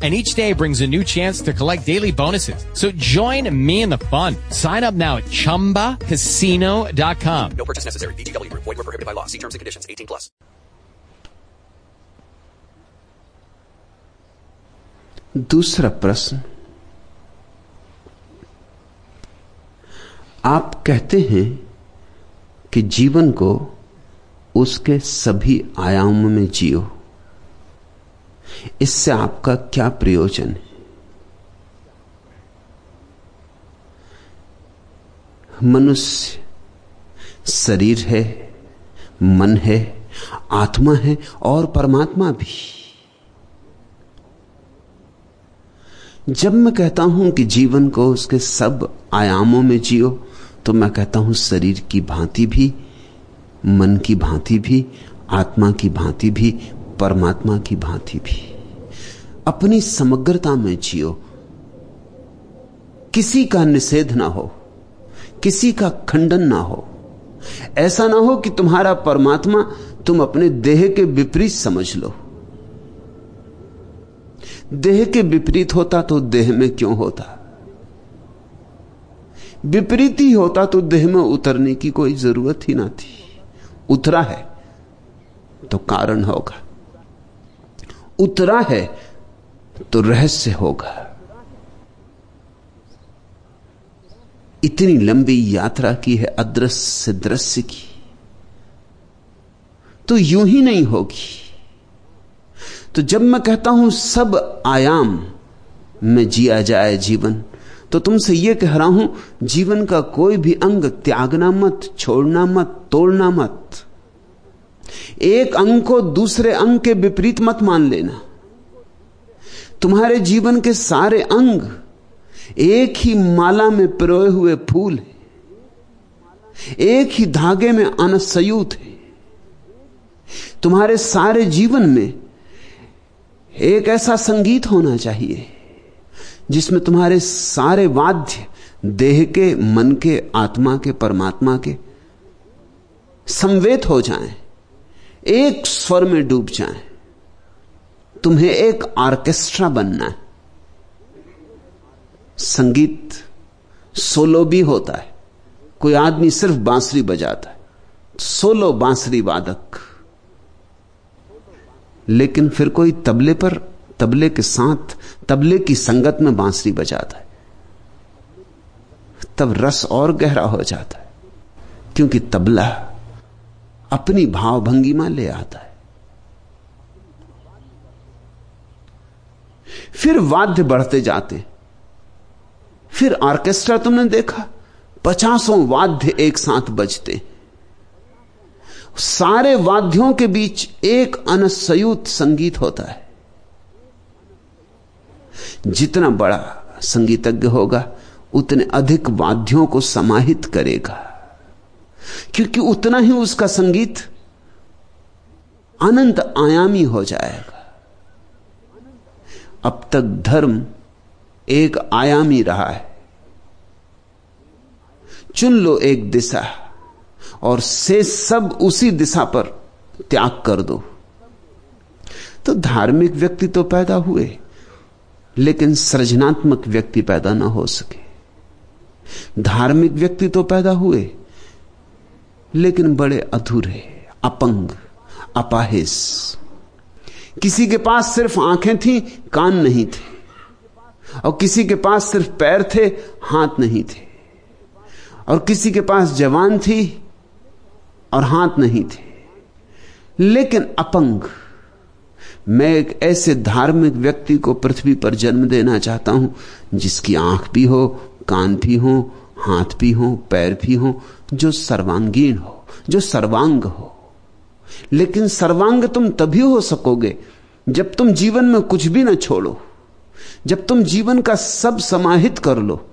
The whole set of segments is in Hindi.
And each day brings a new chance to collect daily bonuses. So join me in the fun. Sign up now at ChumbaCasino.com. No purchase necessary. VGW Group. Void were prohibited by law. See terms and conditions. 18 plus. दूसरा प्रश्न आप कहते हैं कि जीवन को उसके सभी आयामों में जियो इससे आपका क्या प्रयोजन है? मनुष्य शरीर है, मन है, आत्मा है और परमात्मा भी। जब मैं कहता हूँ कि जीवन को उसके सब आयामों में जियो तो मैं कहता हूँ शरीर की भांति भी, मन की भांति भी, आत्मा की भांति भी परमात्मा की भांति भी। अपनी समग्रता में जियो। किसी का निषेध ना हो, किसी का खंडन ना हो। ऐसा ना हो कि तुम्हारा परमात्मा तुम अपने देह के विपरीत समझ लो। देह के विपरीत होता तो देह में क्यों होता? विपरीत ही होता तो देह में उतरने की कोई ज़रूरत ही ना थी। उतरा है तो कारण होगा। उतरा है तो रहस्य होगा। इतनी लंबी यात्रा की है, अदृश्य से दृश्य की। तो यूँ ही नहीं होगी। तो जब मैं कहता हूँ, सब आयाम में जिया जाए जीवन तो तुमसे यह कह रहा हूँ, जीवन का कोई भी अंग त्यागना मत, छोड़ना मत, तोड़ना मत। एक अंग को दूसरे अंग के विपरीत मत मान लेना। तुम्हारे जीवन के सारे अंग एक ही माला में पिरोए हुए फूल है। एक ही धागे में अनसयूत है। तुम्हारे सारे जीवन में एक ऐसा संगीत होना चाहिए जिसमें तुम्हारे सारे वाद्य देह के मन के आत्मा के परमात्मा के संवेद हो जाएँ, एक स्वर में डूब जाएँ। तुम्हें एक ऑर्केस्ट्रा बनना है। संगीत सोलो भी होता है। कोई आदमी सिर्फ़ बांसुरी बजाता है। सोलो बांसुरी वादक। लेकिन फिर कोई तबले पर, तबले के साथ, तबले की संगत में बांसुरी बजाता है। तब रस और गहरा हो जाता है। क्योंकि तबला अपनी भावभंगिमा ले आता है। फिर वाद्य बढ़ते जाते। फिर ऑर्केस्ट्रा तुमने देखा, पचासों वाद्य एक साथ बजते। सारे वाद्यों के बीच एक अनसयुत संगीत होता है। जितना बड़ा संगीतज्ञ होगा, उतने अधिक वाद्यों को समाहित करेगा। क्योंकि उतना ही उसका संगीत अनंत आयामी हो जाएगा। अब तक धर्म एक आयामी रहा है। चुन लो एक दिशा और से सब उसी दिशा पर त्याग कर दो। तो धार्मिक व्यक्ति तो पैदा हुए, लेकिन सृजनात्मक व्यक्ति पैदा ना हो सके। धार्मिक व्यक्ति तो पैदा हुए लेकिन बड़े अधूरे, अपंग अपाहिस किसी के पास सिर्फ़ आँखें थी, कान नहीं थे। और किसी के पास सिर्फ़ पैर थे, हाथ नहीं थे। और किसी के पास जवान थी और हाथ नहीं थे। लेकिन अपंग, मैं एक ऐसे धार्मिक व्यक्ति को पृथ्वी पर जन्म देना चाहता हूँ, जिसकी आँख भी हो, कान भी हो, हाथ भी हो, पैर भी हो जो सर्वांगीण हो, जो सर्वांग हो। लेकिन सर्वांग तुम तभी हो सकोगे जब तुम जीवन में कुछ भी ना छोड़ो, जब तुम जीवन का सब समाहित कर लो,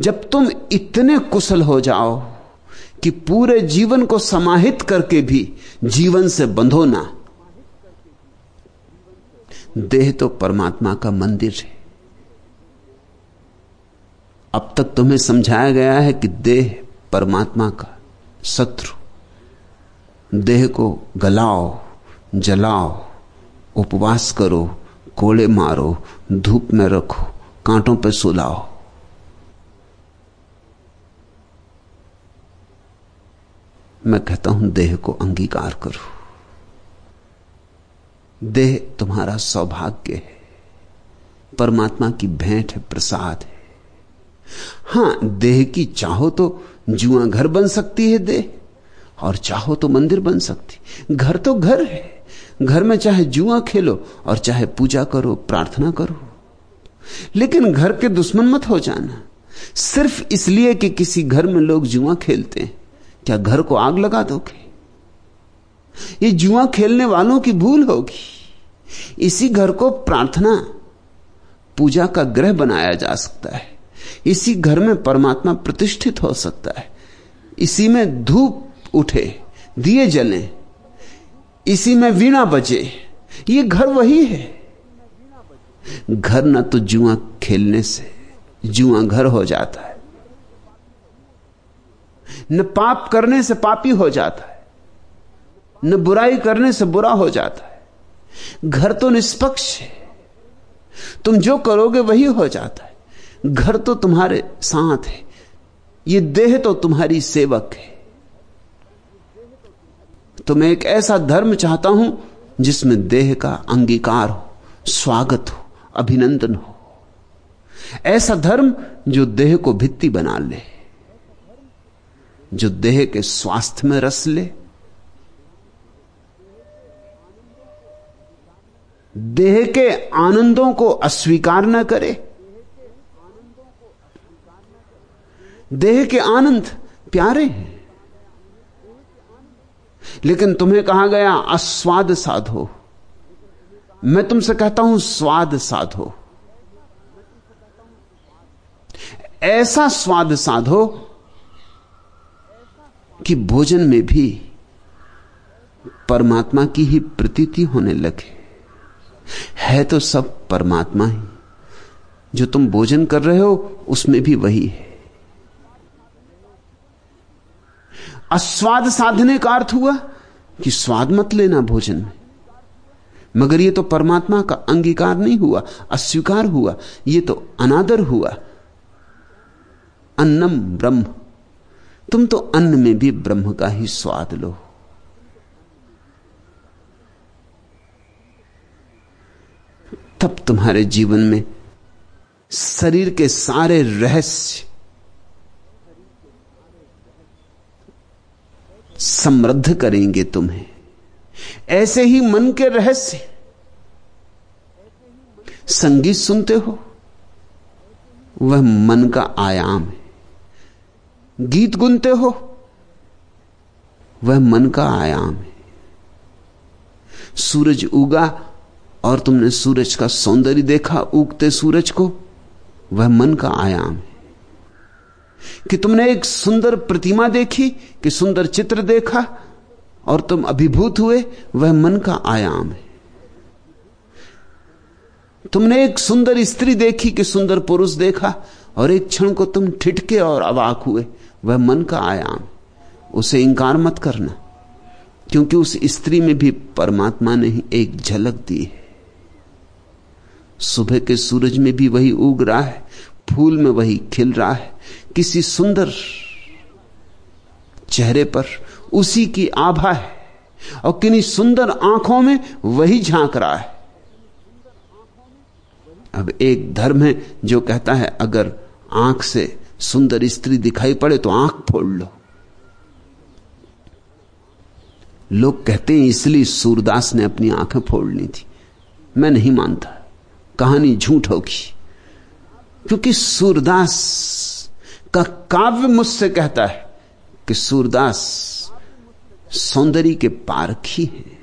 जब तुम इतने कुशल हो जाओ कि पूरे जीवन को समाहित करके भी जीवन से बंधो ना। देह तो परमात्मा का मंदिर है। अब तक तुम्हें समझाया गया है कि देह परमात्मा का शत्रु। देह को गलाओ, जलाओ, उपवास करो, कोड़े मारो, धूप में रखो, कांटों पर सुलाओ। मैं कहता हूँ, देह को अंगीकार करो। देह तुम्हारा सौभाग्य है। परमात्मा की भेंट है, प्रसाद है। हाँ, देह की चाहो तो जुआ घर बन सकती है देह, और चाहो तो मंदिर बन सकती घर तो घर है। घर में चाहे जुआ खेलो और चाहे पूजा करो, प्रार्थना करो। लेकिन घर के दुश्मन मत हो जाना। सिर्फ़ इसलिए कि किसी घर में लोग जुआ खेलते हैं। क्या घर को आग लगा दोगे? ये जुआ खेलने वालों की भूल होगी। इसी घर को प्रार्थना, पूजा का ग्रह बनाया जा सकता है। इसी घर में परमात्मा प्रतिष्ठित हो सकता है। इसी में धूप उठे, दिए जले, इसी में वीणा बजे। ये घर वही है। घर ना तो जुआ खेलने से, जुआ घर हो जाता है। न पाप करने से पापी हो जाता है, न बुराई करने से बुरा हो जाता है। घर तो निष्पक्ष है। तुम जो करोगे वही हो जाता है। घर तो तुम्हारे साथ है, ये देह तो तुम्हारी सेवक है। तो मैं एक ऐसा धर्म चाहता हूँ जिसमें देह का अंगीकार हो, स्वागत हो, अभिनंदन हो। ऐसा धर्म जो देह को भित्ति बना ले, जो देह के स्वास्थ्य में रस ले। देह के आनंदों को अस्वीकार न करे देह के आनंद प्यारे हैं। लेकिन तुम्हें कहा गया, अस्वाद साधो। मैं तुमसे कहता हूँ, स्वाद साधो। ऐसा स्वाद साधो कि भोजन में भी परमात्मा की ही प्रतीति होने लगे। है तो सब परमात्मा ही। जो तुम भोजन कर रहे हो, उसमें भी वही है। अस्वाद साधने का अर्थ हुआ कि स्वाद मत लेना भोजन में। मगर यह तो परमात्मा का अंगीकार नहीं हुआ, अस्वीकार हुआ यह तो अनादर हुआ। अन्नम ब्रह्म। तुम तो अन्न में भी ब्रह्म का ही स्वाद लो। तब तुम्हारे जीवन में शरीर के सारे रहस्य समृद्ध करेंगे तुम्हें। ऐसे ही मन के रहस्य। संगीत सुनते हो? वह मन का आयाम है। गीत गुनते हो? वह मन का आयाम है। सूरज उगा और तुमने सूरज का सौंदर्य देखा, उगते सूरज को, वह मन का आयाम है। कि तुमने एक सुंदर प्रतिमा देखी, कि सुंदर चित्र देखा, और तुम अभिभूत हुए, वह मन का आयाम है। तुमने एक सुंदर स्त्री देखी, कि सुंदर पुरुष देखा, और एक क्षण को तुम ठिठके और अवाक हुए, वह मन का आयाम उसे इंकार मत करना, क्योंकि उस स्त्री में भी परमात्मा ने ही एक झलक दी है। सुबह के सूरज में भी वही उग रहा है, फूल में वही खिल रहा है किसी सुंदर चेहरे पर उसी की आभा है और किन्हीं सुंदर आँखों में वही झाँक रहा है। अब एक धर्म है जो कहता है, अगर आँख से सुंदर स्त्री दिखाई पड़े तो आँख फोड़ लो। लोग कहते हैं, इसलिए सूरदास ने अपनी आँखें फोड़ ली थी। मैं नहीं मानता, कहानी झूठ होगी। क्योंकि सूरदास का काव्य मुझसे कहता है कि सूरदास, सौंदर्य के पारखी हैं।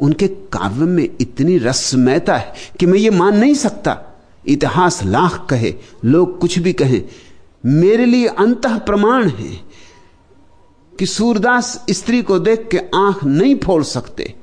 उनके काव्य में इतनी रसमयता है कि मैं ये मान नहीं सकता। इतिहास लाख कहे, लोग कुछ भी कहें, मेरे लिए अंत प्रमाण है कि सूरदास स्त्री को देख के आँख नहीं फोड़ सकते।